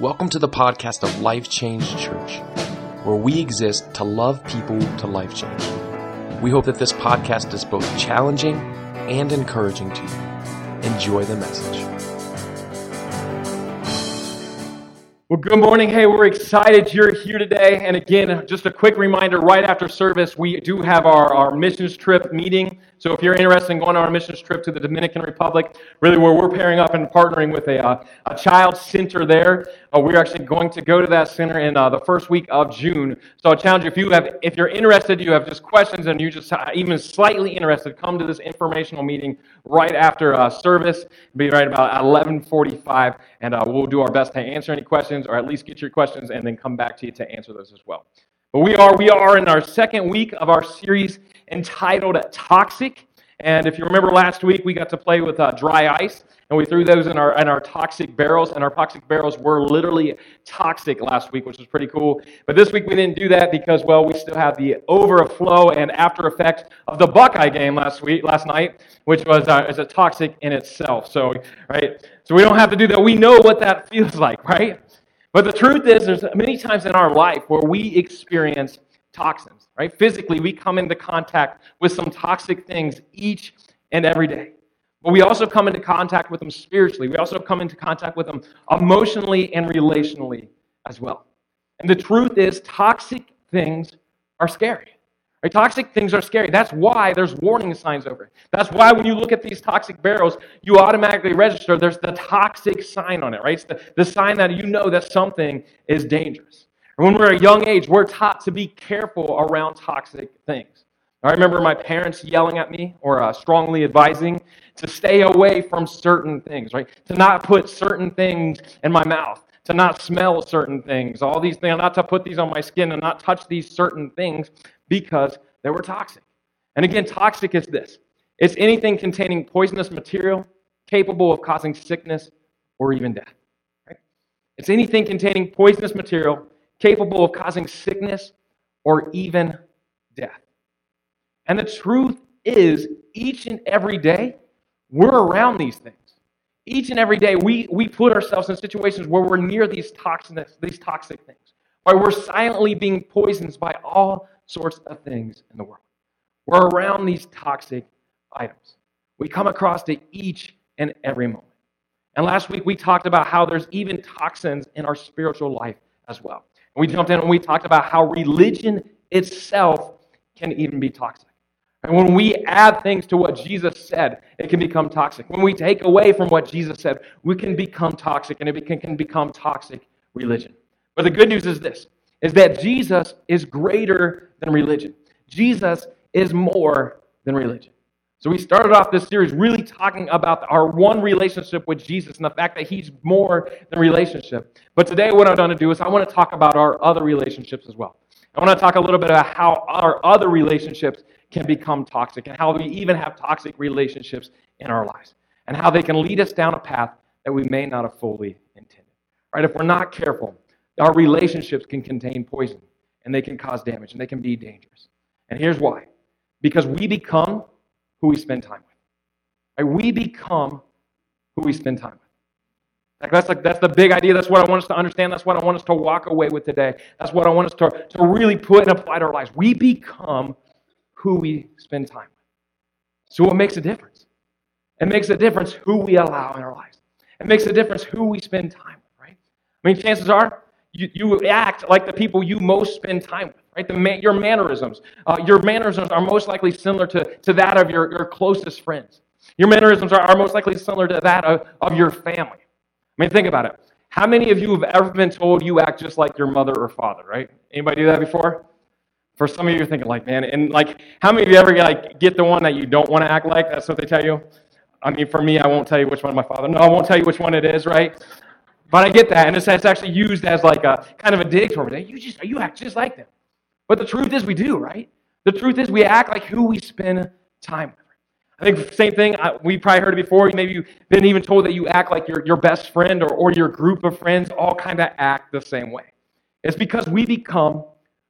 Welcome to the podcast of Life Change Church, where we exist to love people to life change. We hope that this podcast is both challenging and encouraging to you. Enjoy the message. Well, good morning. Hey, we're excited you're here today. And again, just a quick reminder right after service, we do have our, our missions trip meeting. So if you're interested in going on our missions trip to the Dominican Republic, really where we're pairing up and partnering with a, uh, a child center there, uh, we're actually going to go to that center in uh, the first week of June. So I challenge you, if, you have, if you're interested, you have just questions, and you just uh, even slightly interested, come to this informational meeting right after uh, service. It'll be right about 1145, and uh, we'll do our best to answer any questions, or at least get your questions, and then come back to you to answer those as well. But we are, we are in our second week of our series entitled Toxic. And if you remember last week, we got to play with uh, dry ice, and we threw those in our in our toxic barrels, and our toxic barrels were literally toxic last week, which was pretty cool. But this week we didn't do that because, well, we still have the overflow and after effects of the Buckeye game last week, last night, which was uh, is a toxic in itself. So, right, so we don't have to do that. We know what that feels like, right? But the truth is, there's many times in our life where we experience toxins, right? Physically, we come into contact with some toxic things each and every day. But we also come into contact with them spiritually. We also come into contact with them emotionally and relationally as well. And the truth is, toxic things are scary. Right? Toxic things are scary. That's why there's warning signs over it. That's why when you look at these toxic barrels, you automatically register there's the toxic sign on it, right? It's the, the sign that you know that something is dangerous. When we're a young age, we're taught to be careful around toxic things. I remember my parents yelling at me or uh, strongly advising to stay away from certain things, right? To not put certain things in my mouth, to not smell certain things, all these things, not to put these on my skin and not touch these certain things because they were toxic. And again, toxic is this it's anything containing poisonous material capable of causing sickness or even death. Right? It's anything containing poisonous material capable of causing sickness or even death. And the truth is, each and every day, we're around these things. Each and every day, we, we put ourselves in situations where we're near these toxic, these toxic things, or we're silently being poisoned by all sorts of things in the world. We're around these toxic items. We come across it each and every moment. And last week, we talked about how there's even toxins in our spiritual life as well. We jumped in and we talked about how religion itself can even be toxic. And when we add things to what Jesus said, it can become toxic. When we take away from what Jesus said, we can become toxic and it can become toxic religion. But the good news is this is that Jesus is greater than religion. Jesus is more than religion. So we started off this series really talking about our one relationship with Jesus and the fact that he's more than relationship. But today what I'm going to do is I want to talk about our other relationships as well. I want to talk a little bit about how our other relationships can become toxic and how we even have toxic relationships in our lives and how they can lead us down a path that we may not have fully intended. Right? If we're not careful, our relationships can contain poison and they can cause damage and they can be dangerous. And here's why because we become who we spend time with. Right? We become who we spend time with. Like that's like that's the big idea. That's what I want us to understand. That's what I want us to walk away with today. That's what I want us to, to really put and apply to our lives. We become who we spend time with. So what makes a difference? It makes a difference who we allow in our lives. It makes a difference who we spend time with, right? I mean, chances are you, you act like the people you most spend time with, right? The, your mannerisms. Uh, your mannerisms are most likely similar to, to that of your, your closest friends. Your mannerisms are, are most likely similar to that of, of your family. I mean, think about it. How many of you have ever been told you act just like your mother or father, right? Anybody do that before? For some of you, you're thinking like, man, and like, how many of you ever like get the one that you don't want to act like? That's what they tell you. I mean, for me, I won't tell you which one my father. No, I won't tell you which one it is, right? But I get that, and it's, it's actually used as like a kind of a dig toward me. You just you act just like them. But the truth is, we do, right? The truth is, we act like who we spend time with. I think same thing. I, we probably heard it before. Maybe you've been even told that you act like your, your best friend or, or your group of friends all kind of act the same way. It's because we become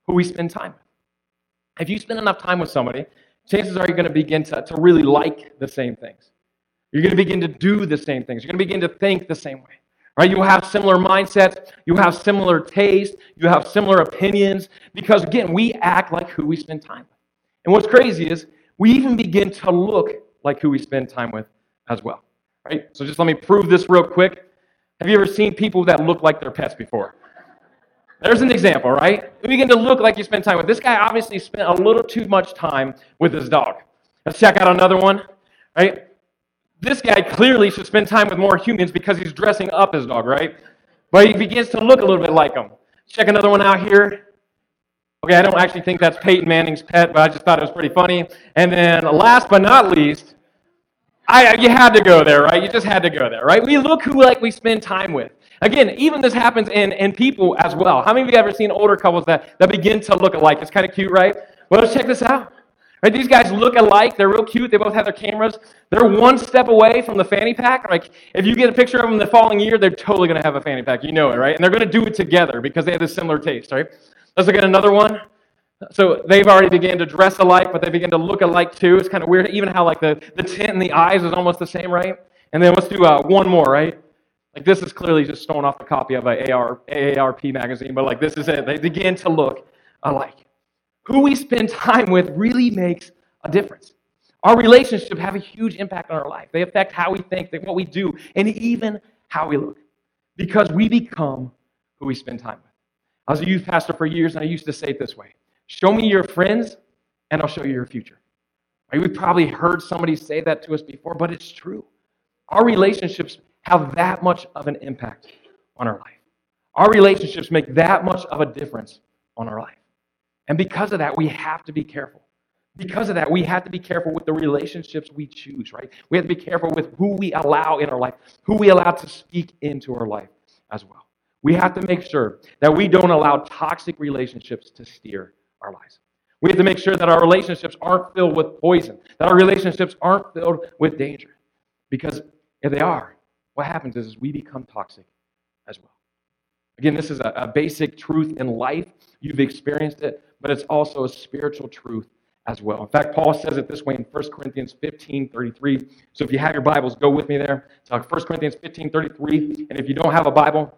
who we spend time with. If you spend enough time with somebody, chances are you're going to begin to, to really like the same things. You're going to begin to do the same things. You're going to begin to think the same way. Right? You have similar mindsets, you have similar tastes, you have similar opinions, because again, we act like who we spend time with. And what's crazy is we even begin to look like who we spend time with as well. Right? So just let me prove this real quick. Have you ever seen people that look like their pets before? There's an example, right? You begin to look like you spend time with. This guy obviously spent a little too much time with his dog. Let's check out another one, right? This guy clearly should spend time with more humans because he's dressing up his dog, right? But he begins to look a little bit like him. Check another one out here. Okay, I don't actually think that's Peyton Manning's pet, but I just thought it was pretty funny. And then last but not least, I, you had to go there, right? You just had to go there, right? We look who like we spend time with. Again, even this happens in, in people as well. How many of you ever seen older couples that, that begin to look alike? It's kind of cute, right? Well, let's check this out. Right, these guys look alike. They're real cute. They both have their cameras. They're one step away from the fanny pack. Like, if you get a picture of them the following year, they're totally going to have a fanny pack. You know it, right? And they're going to do it together because they have this similar taste, right? Let's look at another one. So they've already began to dress alike, but they begin to look alike too. It's kind of weird. Even how like the, the tint in the eyes is almost the same, right? And then let's do uh, one more, right? Like this is clearly just stolen off a copy of a AR, AARP magazine, but like this is it. They begin to look alike. Who we spend time with really makes a difference. Our relationships have a huge impact on our life. They affect how we think, what we do, and even how we look. Because we become who we spend time with. I was a youth pastor for years, and I used to say it this way Show me your friends, and I'll show you your future. We've probably heard somebody say that to us before, but it's true. Our relationships have that much of an impact on our life. Our relationships make that much of a difference on our life. And because of that, we have to be careful. Because of that, we have to be careful with the relationships we choose, right? We have to be careful with who we allow in our life, who we allow to speak into our life as well. We have to make sure that we don't allow toxic relationships to steer our lives. We have to make sure that our relationships aren't filled with poison, that our relationships aren't filled with danger. Because if they are, what happens is, we become toxic as well. Again, this is a, a basic truth in life. You've experienced it, but it's also a spiritual truth as well. In fact, Paul says it this way in 1 Corinthians 15 33. So if you have your Bibles, go with me there. It's 1 Corinthians 15 33. And if you don't have a Bible,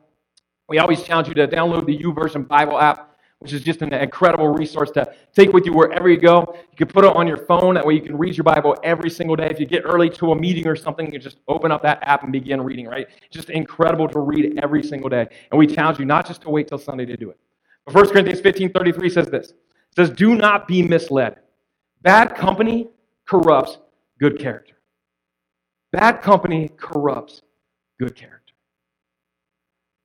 we always challenge you to download the YouVersion Bible app which is just an incredible resource to take with you wherever you go. You can put it on your phone. That way you can read your Bible every single day. If you get early to a meeting or something, you just open up that app and begin reading, right? It's just incredible to read every single day. And we challenge you not just to wait till Sunday to do it. But 1 Corinthians 15 33 says this it says, Do not be misled. Bad company corrupts good character. Bad company corrupts good character.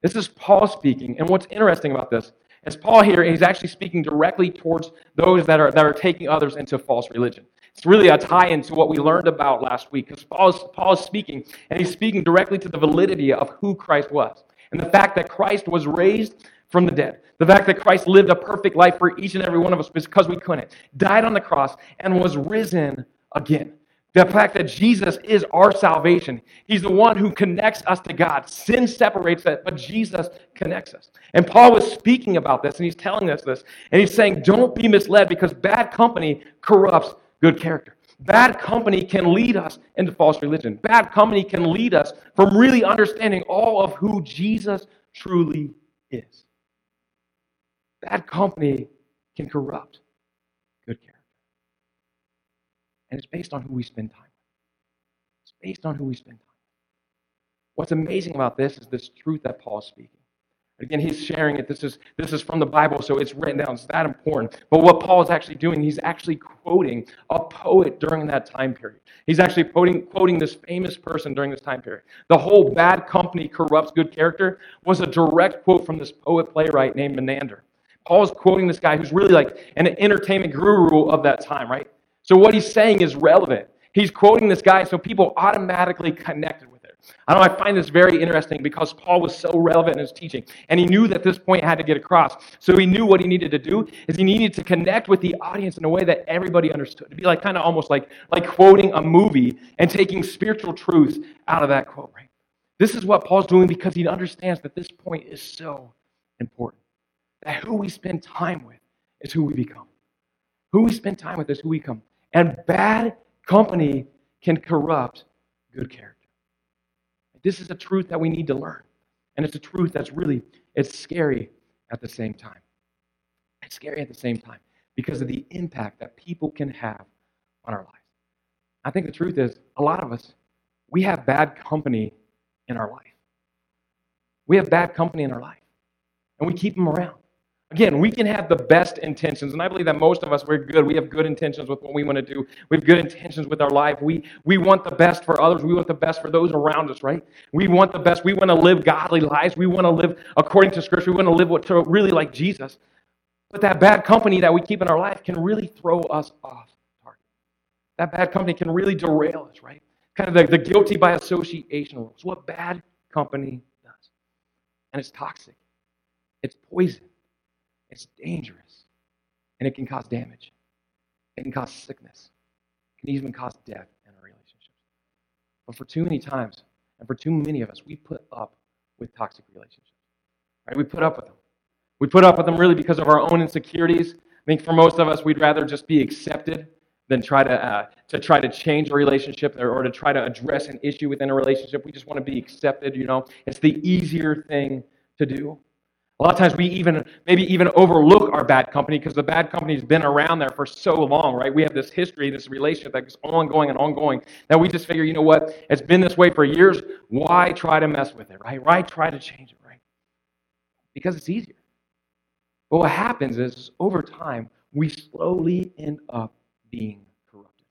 This is Paul speaking. And what's interesting about this as Paul here, he's actually speaking directly towards those that are, that are taking others into false religion. It's really a tie into what we learned about last week because Paul is, Paul is speaking, and he's speaking directly to the validity of who Christ was and the fact that Christ was raised from the dead. The fact that Christ lived a perfect life for each and every one of us because we couldn't, died on the cross, and was risen again. The fact that Jesus is our salvation. He's the one who connects us to God. Sin separates us, but Jesus connects us. And Paul was speaking about this, and he's telling us this. And he's saying, don't be misled because bad company corrupts good character. Bad company can lead us into false religion. Bad company can lead us from really understanding all of who Jesus truly is. Bad company can corrupt and it's based on who we spend time with. It's based on who we spend time with. What's amazing about this is this truth that Paul is speaking. Again, he's sharing it. This is, this is from the Bible, so it's written down. It's that important. But what Paul is actually doing, he's actually quoting a poet during that time period. He's actually quoting, quoting this famous person during this time period. The whole bad company corrupts good character was a direct quote from this poet playwright named Menander. Paul's quoting this guy who's really like an entertainment guru of that time, right? So what he's saying is relevant. He's quoting this guy, so people automatically connected with it. I know I find this very interesting because Paul was so relevant in his teaching, and he knew that this point had to get across. So he knew what he needed to do is he needed to connect with the audience in a way that everybody understood. To be like kind of almost like like quoting a movie and taking spiritual truths out of that quote. Right? This is what Paul's doing because he understands that this point is so important. That who we spend time with is who we become. Who we spend time with is who we become. And bad company can corrupt good character. This is a truth that we need to learn. And it's a truth that's really, it's scary at the same time. It's scary at the same time because of the impact that people can have on our lives. I think the truth is, a lot of us, we have bad company in our life. We have bad company in our life, and we keep them around. Again, we can have the best intentions, and I believe that most of us, we're good. We have good intentions with what we want to do. We have good intentions with our life. We, we want the best for others. We want the best for those around us, right? We want the best. We want to live godly lives. We want to live according to Scripture. We want to live what, to really like Jesus. But that bad company that we keep in our life can really throw us off target. That bad company can really derail us, right? Kind of the, the guilty by association rules. What bad company does. And it's toxic, it's poison. It's dangerous. And it can cause damage. It can cause sickness. It can even cause death in our relationships. But for too many times, and for too many of us, we put up with toxic relationships. Right? We put up with them. We put up with them really because of our own insecurities. I think for most of us, we'd rather just be accepted than try to, uh, to try to change a relationship or, or to try to address an issue within a relationship. We just want to be accepted, you know. It's the easier thing to do. A lot of times we even maybe even overlook our bad company because the bad company's been around there for so long, right? We have this history, this relationship that's ongoing and ongoing that we just figure, you know what? It's been this way for years. Why try to mess with it, right? Why try to change it, right? Because it's easier. But what happens is over time, we slowly end up being corrupted.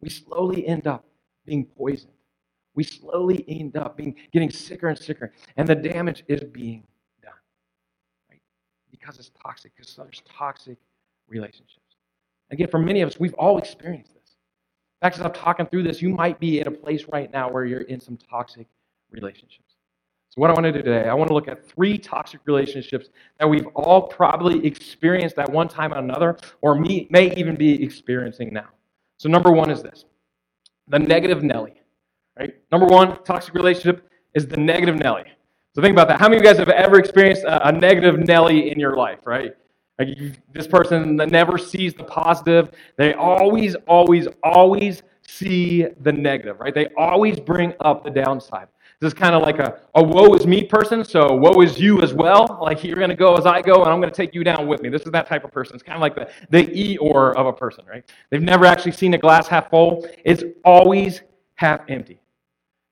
We slowly end up being poisoned. We slowly end up being getting sicker and sicker, and the damage is being because it's toxic, because there's toxic relationships. Again, for many of us, we've all experienced this. In fact, as I'm talking through this, you might be in a place right now where you're in some toxic relationships. So, what I want to do today, I want to look at three toxic relationships that we've all probably experienced at one time or another, or may, even be experiencing now. So, number one is this the negative Nelly. Right? Number one, toxic relationship is the negative Nelly. So think about that. How many of you guys have ever experienced a, a negative Nelly in your life, right? Like you, this person that never sees the positive. They always, always, always see the negative, right? They always bring up the downside. This is kind of like a, a woe is me person, so woe is you as well. Like you're going to go as I go, and I'm going to take you down with me. This is that type of person. It's kind of like the, the Eeyore of a person, right? They've never actually seen a glass half full. It's always half empty.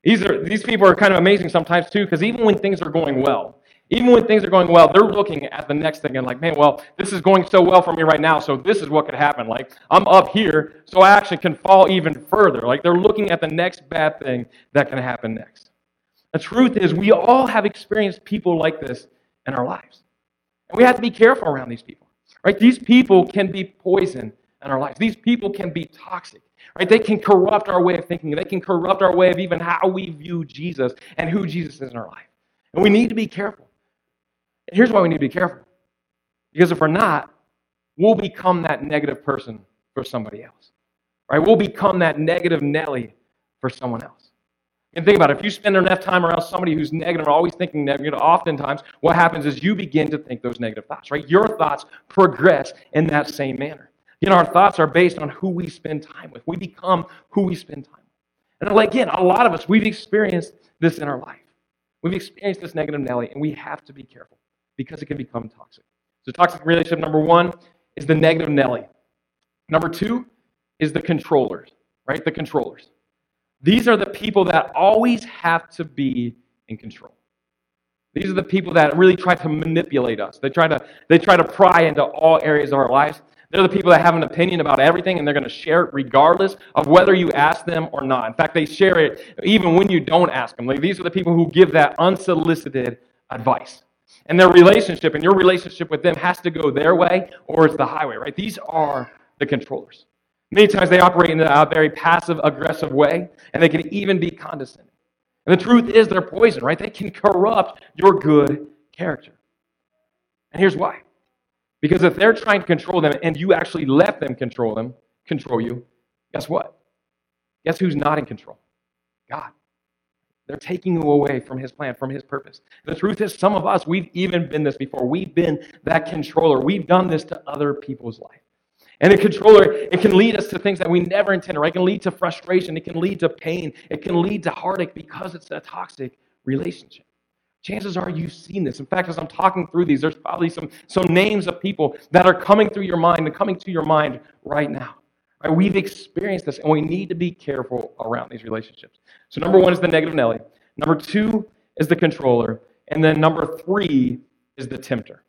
These, are, these people are kind of amazing sometimes too, because even when things are going well, even when things are going well, they're looking at the next thing and like, man, well, this is going so well for me right now, so this is what could happen. Like, I'm up here, so I actually can fall even further. Like, they're looking at the next bad thing that can happen next. The truth is, we all have experienced people like this in our lives. And we have to be careful around these people. Right? These people can be poison in our lives. These people can be toxic. Right? They can corrupt our way of thinking. They can corrupt our way of even how we view Jesus and who Jesus is in our life. And we need to be careful. And here's why we need to be careful. Because if we're not, we'll become that negative person for somebody else. Right? We'll become that negative Nelly for someone else. And think about it. If you spend enough time around somebody who's negative or always thinking negative, oftentimes what happens is you begin to think those negative thoughts, right? Your thoughts progress in that same manner. You know, our thoughts are based on who we spend time with. We become who we spend time with. And again, a lot of us, we've experienced this in our life. We've experienced this negative Nelly, and we have to be careful because it can become toxic. So, toxic relationship number one is the negative Nelly. Number two is the controllers, right? The controllers. These are the people that always have to be in control. These are the people that really try to manipulate us. They try to, they try to pry into all areas of our lives. They're the people that have an opinion about everything and they're going to share it regardless of whether you ask them or not. In fact, they share it even when you don't ask them. Like, these are the people who give that unsolicited advice. And their relationship and your relationship with them has to go their way or it's the highway, right? These are the controllers. Many times they operate in a very passive aggressive way and they can even be condescending. And the truth is they're poison, right? They can corrupt your good character. And here's why because if they're trying to control them and you actually let them control them, control you, guess what? Guess who's not in control? God. They're taking you away from his plan, from his purpose. The truth is, some of us, we've even been this before. We've been that controller. We've done this to other people's life. And a controller, it can lead us to things that we never intended, right? It can lead to frustration. It can lead to pain. It can lead to heartache because it's a toxic relationship. Chances are you've seen this. In fact, as I'm talking through these, there's probably some, some names of people that are coming through your mind and coming to your mind right now. Right? We've experienced this, and we need to be careful around these relationships. So, number one is the negative Nelly. Number two is the controller. And then number three is the tempter.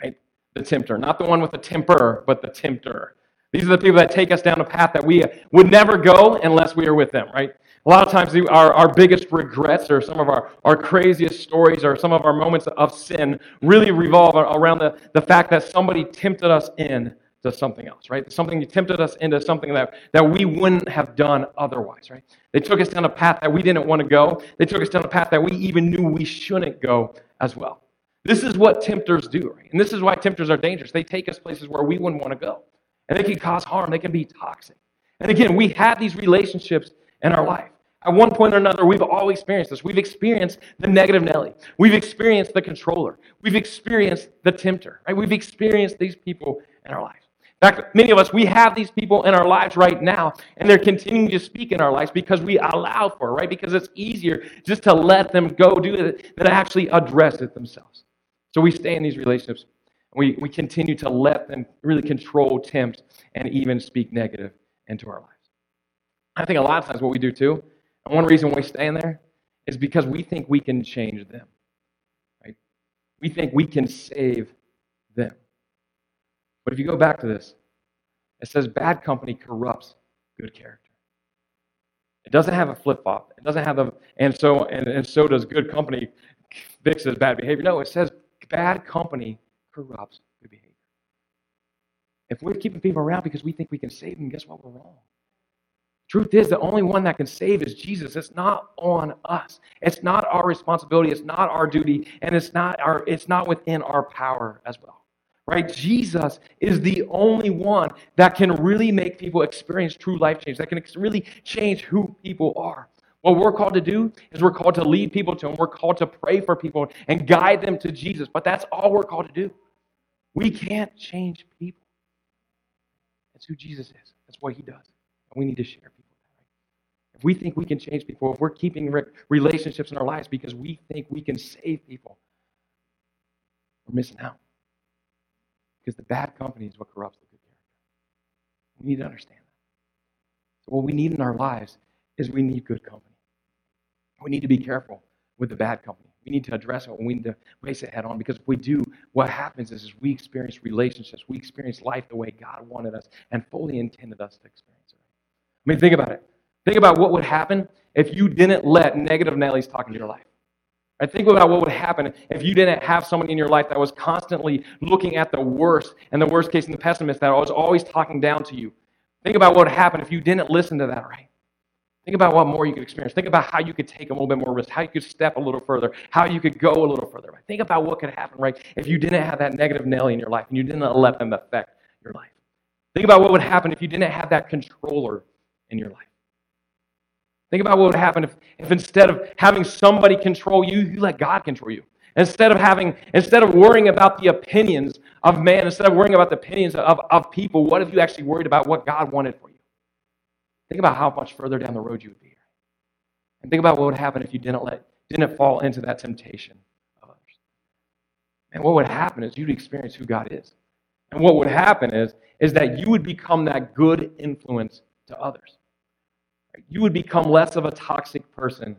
Right? The tempter. Not the one with the temper, but the tempter. These are the people that take us down a path that we would never go unless we are with them, right? A lot of times, our, our biggest regrets or some of our, our craziest stories or some of our moments of sin really revolve around the, the fact that somebody tempted us in to something else, right? Something tempted us into something that, that we wouldn't have done otherwise, right? They took us down a path that we didn't want to go. They took us down a path that we even knew we shouldn't go as well. This is what tempters do, right? And this is why tempters are dangerous. They take us places where we wouldn't want to go. And they can cause harm, they can be toxic. And again, we have these relationships in our life. At one point or another, we've all experienced this. We've experienced the negative Nelly. We've experienced the controller. We've experienced the tempter. Right? We've experienced these people in our lives. In fact, many of us, we have these people in our lives right now, and they're continuing to speak in our lives because we allow for it, right? Because it's easier just to let them go do it than to actually address it themselves. So we stay in these relationships. We, we continue to let them really control, tempt, and even speak negative into our lives. I think a lot of times what we do too and one reason we stay in there is because we think we can change them. Right? We think we can save them. But if you go back to this, it says bad company corrupts good character. It doesn't have a flip flop. It doesn't have a and so and, and so does good company fixes bad behavior. No, it says bad company corrupts good behavior. If we're keeping people around because we think we can save them, guess what? We're wrong. Truth is, the only one that can save is Jesus. It's not on us. It's not our responsibility. It's not our duty, and it's not our. It's not within our power as well. Right? Jesus is the only one that can really make people experience true life change. That can really change who people are. What we're called to do is we're called to lead people to Him. We're called to pray for people and guide them to Jesus. But that's all we're called to do. We can't change people. That's who Jesus is. That's what He does. And we need to share If we think we can change people, if we're keeping relationships in our lives because we think we can save people, we're missing out. Because the bad company is what corrupts the good character. We need to understand that. So, what we need in our lives is we need good company. We need to be careful with the bad company. We need to address it. We need to face it head on because if we do, what happens is, is we experience relationships. We experience life the way God wanted us and fully intended us to experience it. I mean, think about it. Think about what would happen if you didn't let negative Nellies talk into your life. I think about what would happen if you didn't have someone in your life that was constantly looking at the worst and the worst case and the pessimist that was always talking down to you. Think about what would happen if you didn't listen to that, right? Think about what more you could experience. Think about how you could take a little bit more risk, how you could step a little further, how you could go a little further. Right? Think about what could happen, right, if you didn't have that negative Nelly in your life and you didn't let them affect your life. Think about what would happen if you didn't have that controller in your life. Think about what would happen if, if instead of having somebody control you, you let God control you. Instead of having, instead of worrying about the opinions of man, instead of worrying about the opinions of, of people, what if you actually worried about what God wanted for you? Think about how much further down the road you would be. And think about what would happen if you didn't let, didn't fall into that temptation of others. And what would happen is you'd experience who God is. And what would happen is, is that you would become that good influence to others you would become less of a toxic person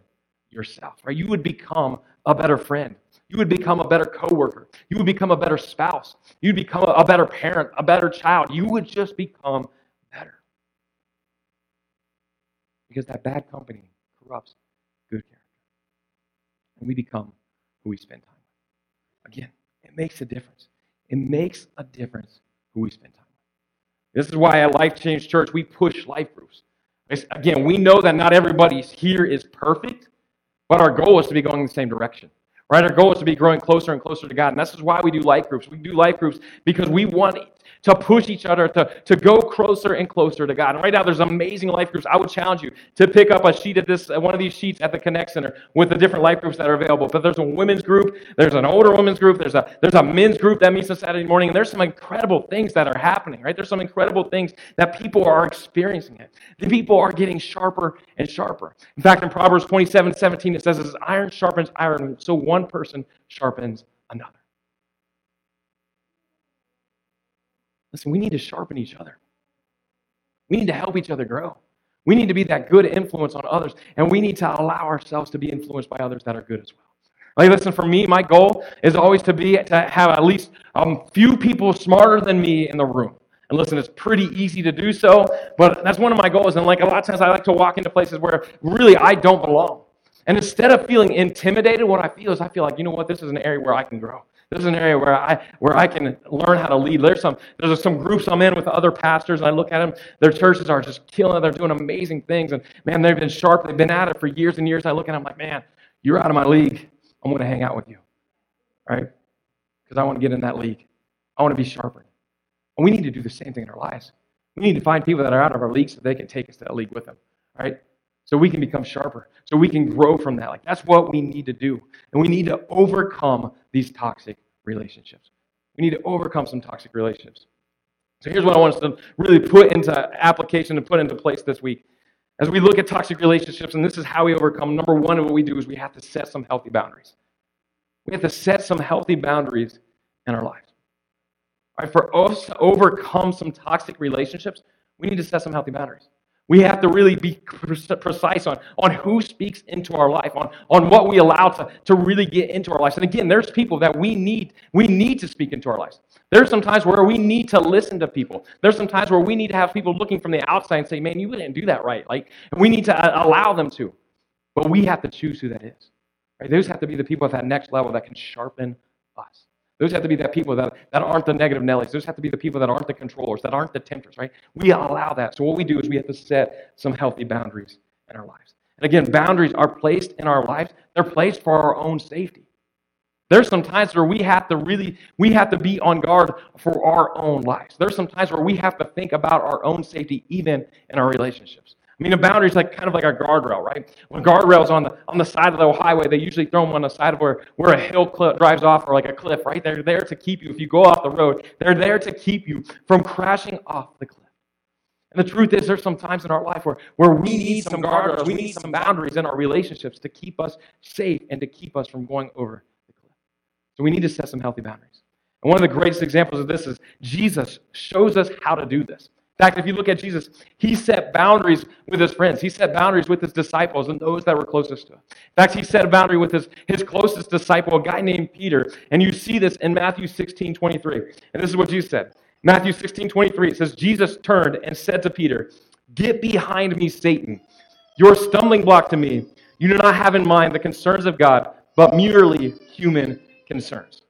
yourself, right? You would become a better friend. You would become a better coworker. You would become a better spouse. You'd become a better parent, a better child. You would just become better. Because that bad company corrupts good character. And we become who we spend time with. Again, it makes a difference. It makes a difference who we spend time with. This is why at Life Change Church, we push life groups. Again, we know that not everybody here is perfect, but our goal is to be going in the same direction. Right? Our goal is to be growing closer and closer to God. And this is why we do life groups. We do life groups because we want to push each other to, to go closer and closer to God. And right now, there's amazing life groups. I would challenge you to pick up a sheet of this, one of these sheets at the Connect Center with the different life groups that are available. But there's a women's group, there's an older women's group, there's a there's a men's group that meets on Saturday morning, and there's some incredible things that are happening, right? There's some incredible things that people are experiencing it. The people are getting sharper and sharper. In fact, in Proverbs 27, 17, it says, as iron sharpens iron, so one person sharpens another. Listen, we need to sharpen each other. We need to help each other grow. We need to be that good influence on others, and we need to allow ourselves to be influenced by others that are good as well. Like, listen, for me, my goal is always to be to have at least a few people smarter than me in the room. And listen, it's pretty easy to do so, but that's one of my goals. And like a lot of times, I like to walk into places where really I don't belong. And instead of feeling intimidated, what I feel is I feel like, you know what, this is an area where I can grow. This is an area where I where I can learn how to lead. There's some there's some groups I'm in with other pastors, and I look at them. Their churches are just killing it. They're doing amazing things, and man, they've been sharp. They've been at it for years and years. I look at them like, man, you're out of my league. I'm going to hang out with you, right? Because I want to get in that league. I want to be sharper. And we need to do the same thing in our lives. We need to find people that are out of our league so they can take us to that league with them, right? So we can become sharper, so we can grow from that. Like that's what we need to do. And we need to overcome these toxic relationships. We need to overcome some toxic relationships. So here's what I want us to really put into application and put into place this week. As we look at toxic relationships, and this is how we overcome, number one of what we do is we have to set some healthy boundaries. We have to set some healthy boundaries in our lives. Right, for us to overcome some toxic relationships, we need to set some healthy boundaries. We have to really be precise on, on who speaks into our life, on, on what we allow to, to really get into our lives. And again, there's people that we need, we need to speak into our lives. There's some times where we need to listen to people. There's some times where we need to have people looking from the outside and say, man, you didn't do that right. Like, we need to uh, allow them to. But we have to choose who that is. Right? Those have to be the people at that next level that can sharpen us. Those have to be the people that, that aren't the negative Nellies. Those have to be the people that aren't the controllers, that aren't the tempters, right? We allow that. So what we do is we have to set some healthy boundaries in our lives. And again, boundaries are placed in our lives. They're placed for our own safety. There's some times where we have to really, we have to be on guard for our own lives. There's some times where we have to think about our own safety even in our relationships. I mean, a boundary is like kind of like a guardrail, right? When guardrails on the on the side of the highway, they usually throw them on the side of where, where a hill cliff drives off or like a cliff, right? They're there to keep you. If you go off the road, they're there to keep you from crashing off the cliff. And the truth is, there's some times in our life where, where we need some guardrails, we need some boundaries in our relationships to keep us safe and to keep us from going over the cliff. So we need to set some healthy boundaries. And one of the greatest examples of this is Jesus shows us how to do this. Fact, if you look at Jesus, he set boundaries with his friends. He set boundaries with his disciples and those that were closest to him. In fact, he set a boundary with his, his closest disciple, a guy named Peter. And you see this in Matthew 16, 23. And this is what Jesus said. Matthew 16, 23, it says, Jesus turned and said to Peter, Get behind me, Satan. You're a stumbling block to me. You do not have in mind the concerns of God, but merely human concerns.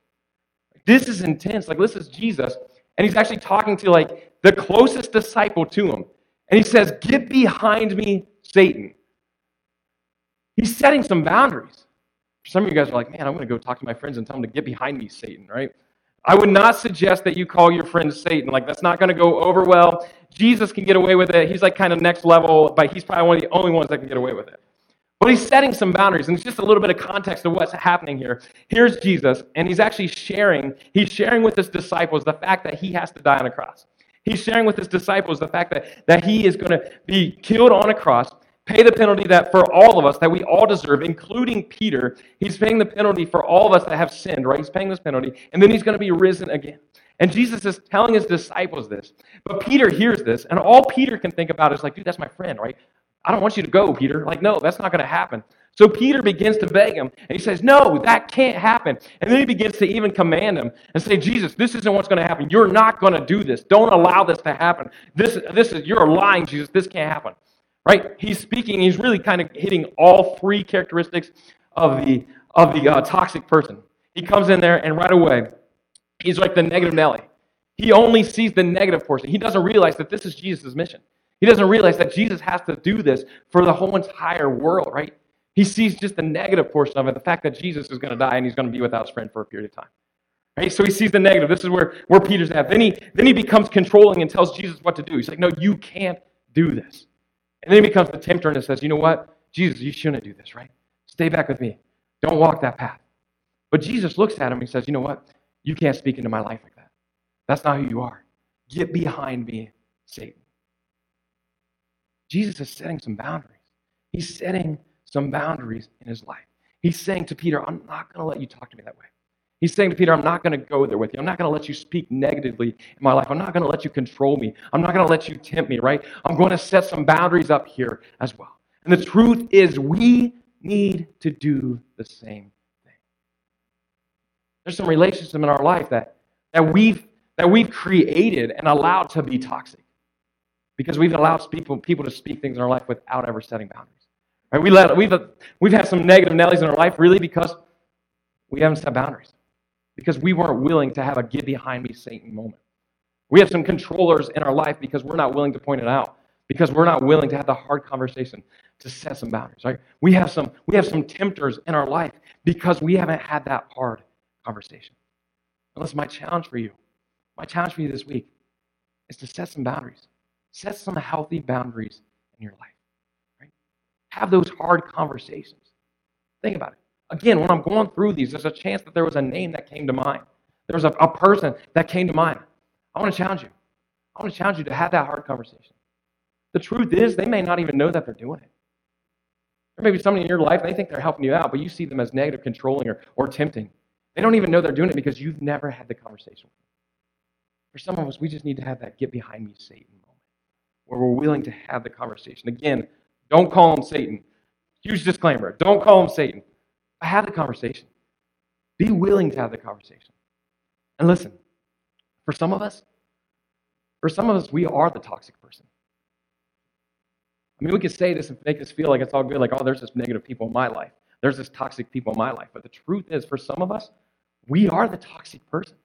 This is intense. Like, this is Jesus. And he's actually talking to like the closest disciple to him. And he says, Get behind me, Satan. He's setting some boundaries. Some of you guys are like, Man, I'm going to go talk to my friends and tell them to get behind me, Satan, right? I would not suggest that you call your friend Satan. Like, that's not going to go over well. Jesus can get away with it. He's like kind of next level, but he's probably one of the only ones that can get away with it. But he's setting some boundaries, and it's just a little bit of context of what's happening here. Here's Jesus, and he's actually sharing, he's sharing with his disciples the fact that he has to die on a cross. He's sharing with his disciples the fact that, that he is going to be killed on a cross, pay the penalty that for all of us that we all deserve, including Peter. He's paying the penalty for all of us that have sinned, right? He's paying this penalty, and then he's going to be risen again. And Jesus is telling his disciples this. But Peter hears this, and all Peter can think about is like, dude, that's my friend, right? I don't want you to go, Peter. Like, no, that's not going to happen. So Peter begins to beg him, and he says, No, that can't happen. And then he begins to even command him and say, Jesus, this isn't what's going to happen. You're not going to do this. Don't allow this to happen. This, this is, you're lying, Jesus. This can't happen. Right? He's speaking, he's really kind of hitting all three characteristics of the, of the uh, toxic person. He comes in there, and right away, he's like the negative Nelly. He only sees the negative portion. He doesn't realize that this is Jesus' mission. He doesn't realize that Jesus has to do this for the whole entire world, right? He sees just the negative portion of it, the fact that Jesus is going to die and he's going to be without his friend for a period of time. Right? So he sees the negative. This is where, where Peter's at. Then he, then he becomes controlling and tells Jesus what to do. He's like, no, you can't do this. And then he becomes the tempter and says, you know what? Jesus, you shouldn't do this, right? Stay back with me. Don't walk that path. But Jesus looks at him and says, you know what? You can't speak into my life like that. That's not who you are. Get behind me, Satan. Jesus is setting some boundaries. He's setting some boundaries in his life. He's saying to Peter, I'm not going to let you talk to me that way. He's saying to Peter, I'm not going to go there with you. I'm not going to let you speak negatively in my life. I'm not going to let you control me. I'm not going to let you tempt me, right? I'm going to set some boundaries up here as well. And the truth is, we need to do the same thing. There's some relationships in our life that, that, we've, that we've created and allowed to be toxic because we've allowed people, people to speak things in our life without ever setting boundaries. Right? We let, we've, we've had some negative Nellies in our life really because we haven't set boundaries because we weren't willing to have a get behind me Satan moment. We have some controllers in our life because we're not willing to point it out, because we're not willing to have the hard conversation to set some boundaries. Right? We have some we have some tempters in our life because we haven't had that hard conversation. And that's my challenge for you. My challenge for you this week is to set some boundaries. Set some healthy boundaries in your life. Have those hard conversations. Think about it. Again, when I'm going through these, there's a chance that there was a name that came to mind. There was a, a person that came to mind. I want to challenge you. I want to challenge you to have that hard conversation. The truth is, they may not even know that they're doing it. There may be somebody in your life, they think they're helping you out, but you see them as negative, controlling, or, or tempting. They don't even know they're doing it because you've never had the conversation For some of us, we just need to have that get behind me, Satan moment, where we're willing to have the conversation. Again, don't call him Satan. Huge disclaimer don't call him Satan. Have the conversation. Be willing to have the conversation. And listen, for some of us, for some of us, we are the toxic person. I mean, we could say this and make us feel like it's all good, like, oh, there's this negative people in my life. There's this toxic people in my life. But the truth is, for some of us, we are the toxic person.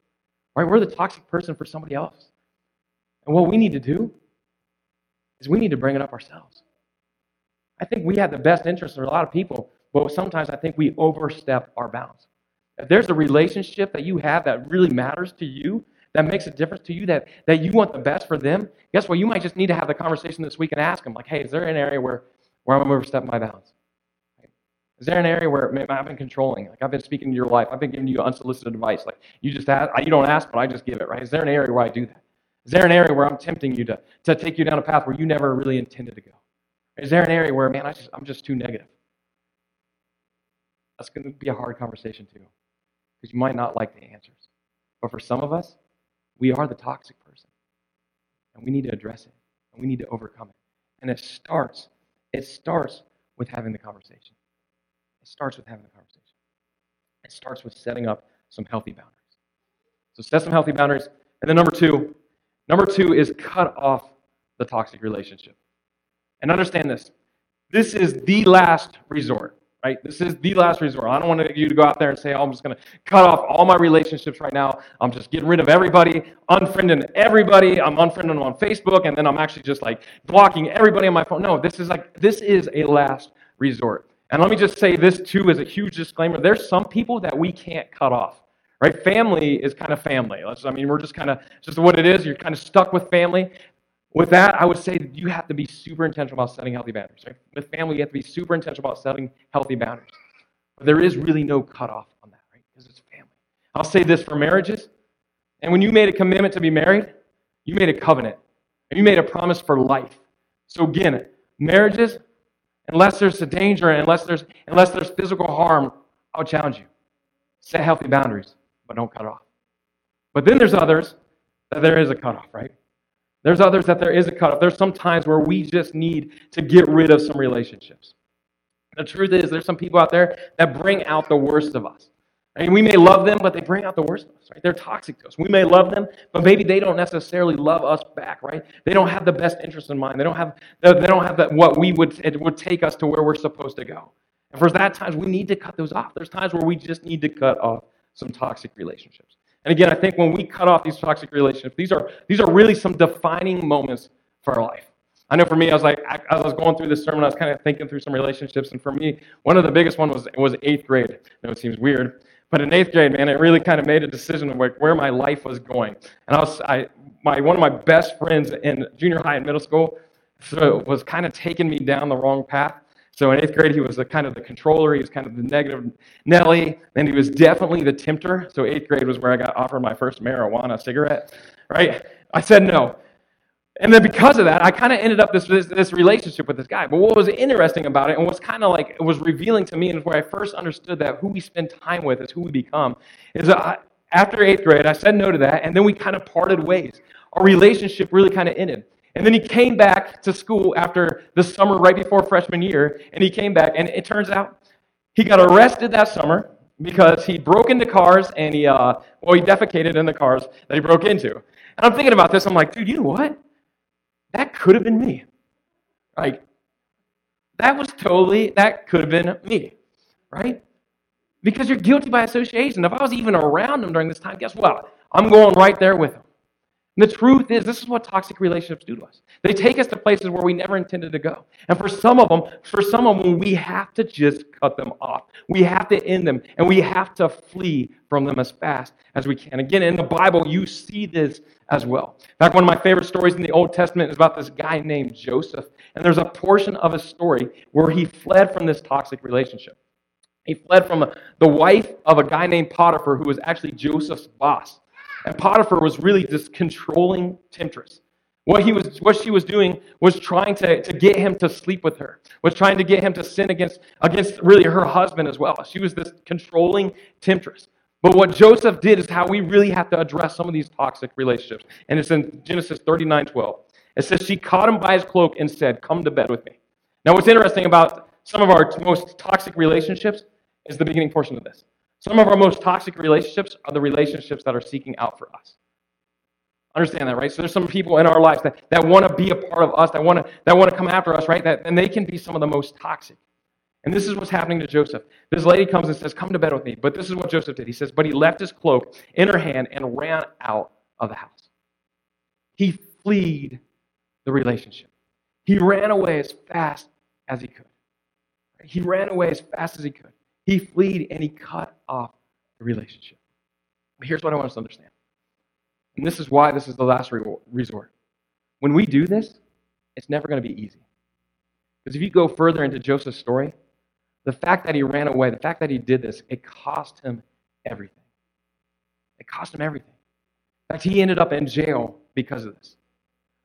Right? We're the toxic person for somebody else. And what we need to do is we need to bring it up ourselves. I think we have the best interest of a lot of people, but sometimes I think we overstep our bounds. If there's a relationship that you have that really matters to you, that makes a difference to you, that, that you want the best for them, guess what? You might just need to have the conversation this week and ask them, like, hey, is there an area where, where I'm overstepping my bounds? Is there an area where I've been controlling? Like I've been speaking to your life. I've been giving you unsolicited advice. Like you just ask, you don't ask, but I just give it, right? Is there an area where I do that? Is there an area where I'm tempting you to, to take you down a path where you never really intended to go? Is there an area where, man, I just, I'm just too negative? That's going to be a hard conversation too, because you might not like the answers. But for some of us, we are the toxic person, and we need to address it, and we need to overcome it. And it starts, it starts with having the conversation. It starts with having the conversation. It starts with setting up some healthy boundaries. So set some healthy boundaries. And then number two, number two is cut off the toxic relationship. And understand this. This is the last resort right? This is the last resort. I don't want you to go out there and say, oh, I'm just going to cut off all my relationships right now. I'm just getting rid of everybody, unfriending everybody. I'm unfriending them on Facebook, and then I'm actually just like blocking everybody on my phone. No, this is like, this is a last resort. And let me just say this too as a huge disclaimer. There's some people that we can't cut off. Right? Family is kind of family. I mean, we're just kind of just what it is. You're kind of stuck with family. With that, I would say that you have to be super intentional about setting healthy boundaries. Right? With family, you have to be super intentional about setting healthy boundaries. But there is really no cutoff on that, right? Because it's family. I'll say this for marriages. And when you made a commitment to be married, you made a covenant. And you made a promise for life. So again, marriages, unless there's a danger, unless there's unless there's physical harm, I'll challenge you. Set healthy boundaries, but don't cut off. But then there's others that there is a cutoff, right? There's others that there is a cutoff. There's some times where we just need to get rid of some relationships. The truth is, there's some people out there that bring out the worst of us. I mean, we may love them, but they bring out the worst of us, right? They're toxic to us. We may love them, but maybe they don't necessarily love us back, right? They don't have the best interest in mind. They don't have, they don't have that, what we would, it would take us to where we're supposed to go. And for that times, we need to cut those off. There's times where we just need to cut off some toxic relationships. And again, I think when we cut off these toxic relationships, these are, these are really some defining moments for our life. I know for me, I was like, as I was going through this sermon, I was kind of thinking through some relationships. And for me, one of the biggest one was, was eighth grade. I know it seems weird, But in eighth grade, man, it really kind of made a decision of like where my life was going. And I was, I, my, one of my best friends in junior high and middle school so was kind of taking me down the wrong path. So in eighth grade, he was the kind of the controller. He was kind of the negative Nelly, and he was definitely the tempter. So eighth grade was where I got offered my first marijuana cigarette. Right? I said no. And then because of that, I kind of ended up this, this, this relationship with this guy. But what was interesting about it, and what's kind of like it was revealing to me, and where I first understood that who we spend time with is who we become, is I, after eighth grade, I said no to that, and then we kind of parted ways. Our relationship really kind of ended. And then he came back to school after the summer right before freshman year, and he came back, and it turns out he got arrested that summer because he broke into cars and he, uh, well, he defecated in the cars that he broke into. And I'm thinking about this. I'm like, dude, you know what? that could have been me. Like, that was totally, that could have been me, right? Because you're guilty by association. If I was even around him during this time, guess what? I'm going right there with him. And the truth is, this is what toxic relationships do to us. They take us to places where we never intended to go. And for some of them, for some of them, we have to just cut them off. We have to end them, and we have to flee from them as fast as we can. Again, in the Bible, you see this as well. In fact, one of my favorite stories in the Old Testament is about this guy named Joseph. And there's a portion of his story where he fled from this toxic relationship. He fled from the wife of a guy named Potiphar, who was actually Joseph's boss. And Potiphar was really this controlling temptress. What, he was, what she was doing was trying to, to get him to sleep with her, was trying to get him to sin against, against really her husband as well. She was this controlling temptress. But what Joseph did is how we really have to address some of these toxic relationships. And it's in Genesis 39 12. It says, She caught him by his cloak and said, Come to bed with me. Now, what's interesting about some of our most toxic relationships is the beginning portion of this. Some of our most toxic relationships are the relationships that are seeking out for us. Understand that, right? So there's some people in our lives that, that want to be a part of us, that want to that want to come after us, right? That, and they can be some of the most toxic. And this is what's happening to Joseph. This lady comes and says, Come to bed with me. But this is what Joseph did. He says, But he left his cloak in her hand and ran out of the house. He fled the relationship. He ran away as fast as he could. He ran away as fast as he could. He fled and he cut off the relationship. But here's what I want us to understand. And this is why this is the last resort. When we do this, it's never going to be easy. Because if you go further into Joseph's story, the fact that he ran away, the fact that he did this, it cost him everything. It cost him everything. In fact, he ended up in jail because of this.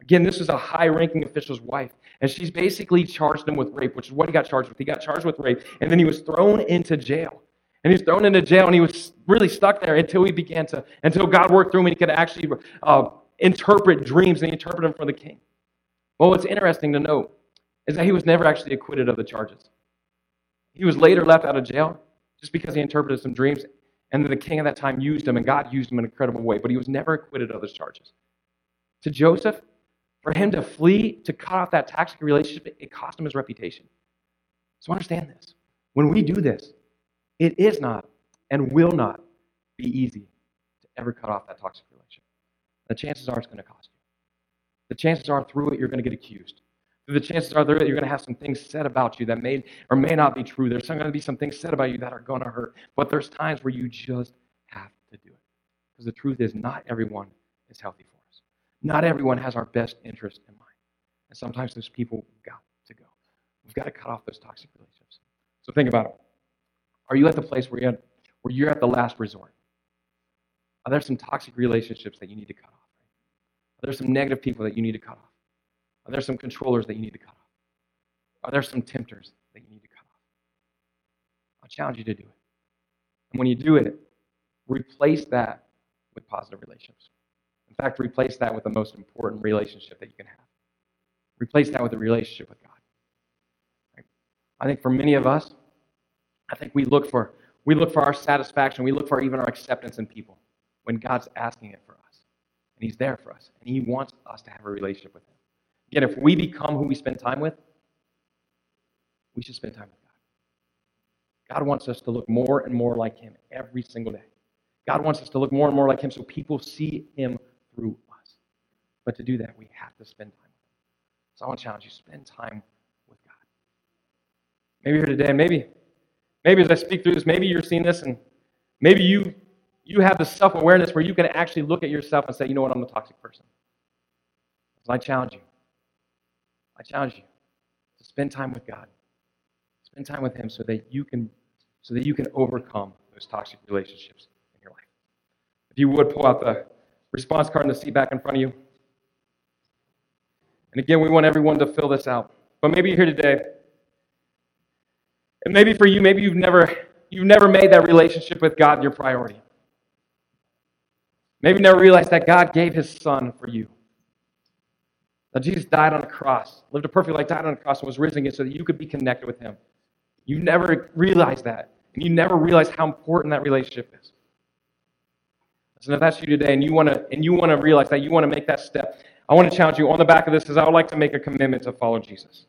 Again, this is a high ranking official's wife. And she's basically charged him with rape, which is what he got charged with. He got charged with rape, and then he was thrown into jail. And he was thrown into jail, and he was really stuck there until he began to, until God worked through him and he could actually uh, interpret dreams, and interpret them for the king. Well, what's interesting to note is that he was never actually acquitted of the charges. He was later left out of jail just because he interpreted some dreams, and the king at that time used him, and God used him in an incredible way, but he was never acquitted of those charges. To Joseph, for him to flee, to cut off that toxic relationship, it cost him his reputation. So understand this. When we do this, it is not and will not be easy to ever cut off that toxic relationship. The chances are it's going to cost you. The chances are through it you're going to get accused. The chances are that you're going to have some things said about you that may or may not be true. There's going to be some things said about you that are going to hurt. But there's times where you just have to do it. Because the truth is, not everyone is healthy for us. Not everyone has our best interest in mind. And sometimes those people got to go. We've got to cut off those toxic relationships. So think about it. Are you at the place where you're at, where you're at the last resort? Are there some toxic relationships that you need to cut off? Are there some negative people that you need to cut off? Are there some controllers that you need to cut off? Are there some tempters that you need to cut off? I'll challenge you to do it. And when you do it, replace that with positive relationships. In fact, replace that with the most important relationship that you can have. Replace that with a relationship with God. Right? I think for many of us, I think we look for we look for our satisfaction, we look for even our acceptance in people when God's asking it for us. And He's there for us. And He wants us to have a relationship with Him. Again, if we become who we spend time with, we should spend time with God. God wants us to look more and more like Him every single day. God wants us to look more and more like Him so people see Him through us. But to do that, we have to spend time with Him. So I want to challenge you spend time with God. Maybe here today, maybe Maybe as I speak through this, maybe you're seeing this and Maybe you, you have the self awareness where you can actually look at yourself and say, you know what, I'm a toxic person. So I challenge you. I challenge you to spend time with God. Spend time with Him so that you can, so that you can overcome those toxic relationships in your life. If you would pull out the response card in the seat back in front of you. And again, we want everyone to fill this out. But maybe you're here today. And maybe for you, maybe you've never you've never made that relationship with God your priority. Maybe you never realized that God gave his son for you. That Jesus died on a cross, lived a perfect life, died on a cross, and was risen again so that you could be connected with him. You never realized that. And you never realized how important that relationship is. So if that's you today and you want to and you want to realize that you want to make that step, I want to challenge you on the back of this is I would like to make a commitment to follow Jesus.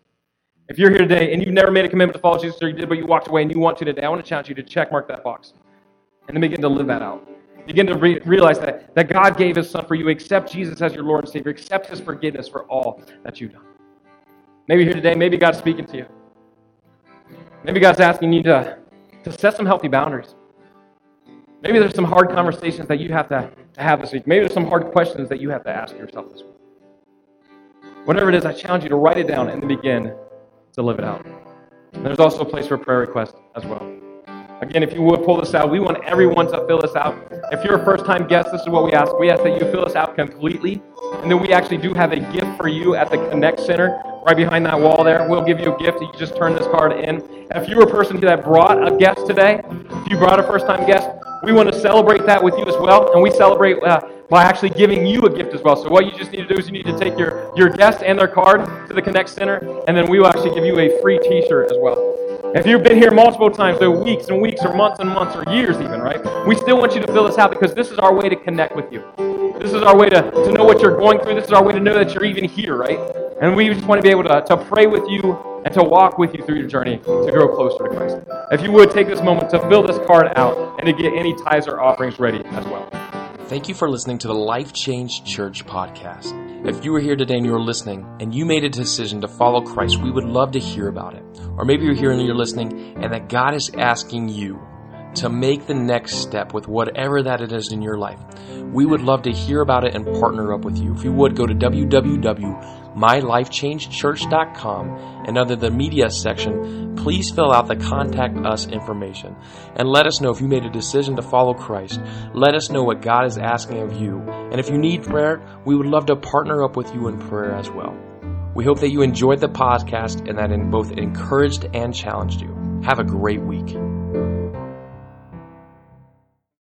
If you're here today and you've never made a commitment to follow Jesus or you did but you walked away and you want to today, I want to challenge you to check mark that box and then begin to live that out. Begin to re- realize that, that God gave his son for you. Accept Jesus as your Lord and Savior. Accept his forgiveness for all that you've done. Maybe here today, maybe God's speaking to you. Maybe God's asking you to, to set some healthy boundaries. Maybe there's some hard conversations that you have to, to have this week. Maybe there's some hard questions that you have to ask yourself this week. Whatever it is, I challenge you to write it down and then begin to live it out. And there's also a place for prayer requests as well. Again, if you would pull this out, we want everyone to fill this out. If you're a first time guest, this is what we ask. We ask that you fill this out completely. And then we actually do have a gift for you at the Connect Center right behind that wall there. We'll give you a gift. If you just turn this card in. If you're a person that brought a guest today, if you brought a first time guest, we want to celebrate that with you as well. And we celebrate uh, by actually giving you a gift as well. So what you just need to do is you need to take your, your guest and their card to the Connect Center, and then we will actually give you a free t-shirt as well. If you've been here multiple times, are weeks and weeks or months and months or years even, right? We still want you to fill this out because this is our way to connect with you. This is our way to, to know what you're going through. This is our way to know that you're even here, right? And we just want to be able to, to pray with you and to walk with you through your journey to grow closer to Christ. If you would take this moment to fill this card out and to get any tithes or offerings ready as well. Thank you for listening to the Life Change Church podcast. If you were here today and you're listening and you made a decision to follow Christ, we would love to hear about it. Or maybe you're here and you're listening and that God is asking you to make the next step with whatever that it is in your life. We would love to hear about it and partner up with you. If you would, go to www.mylifechangechurch.com and under the media section, please fill out the contact us information and let us know if you made a decision to follow Christ. Let us know what God is asking of you. And if you need prayer, we would love to partner up with you in prayer as well. We hope that you enjoyed the podcast and that it both encouraged and challenged you. Have a great week.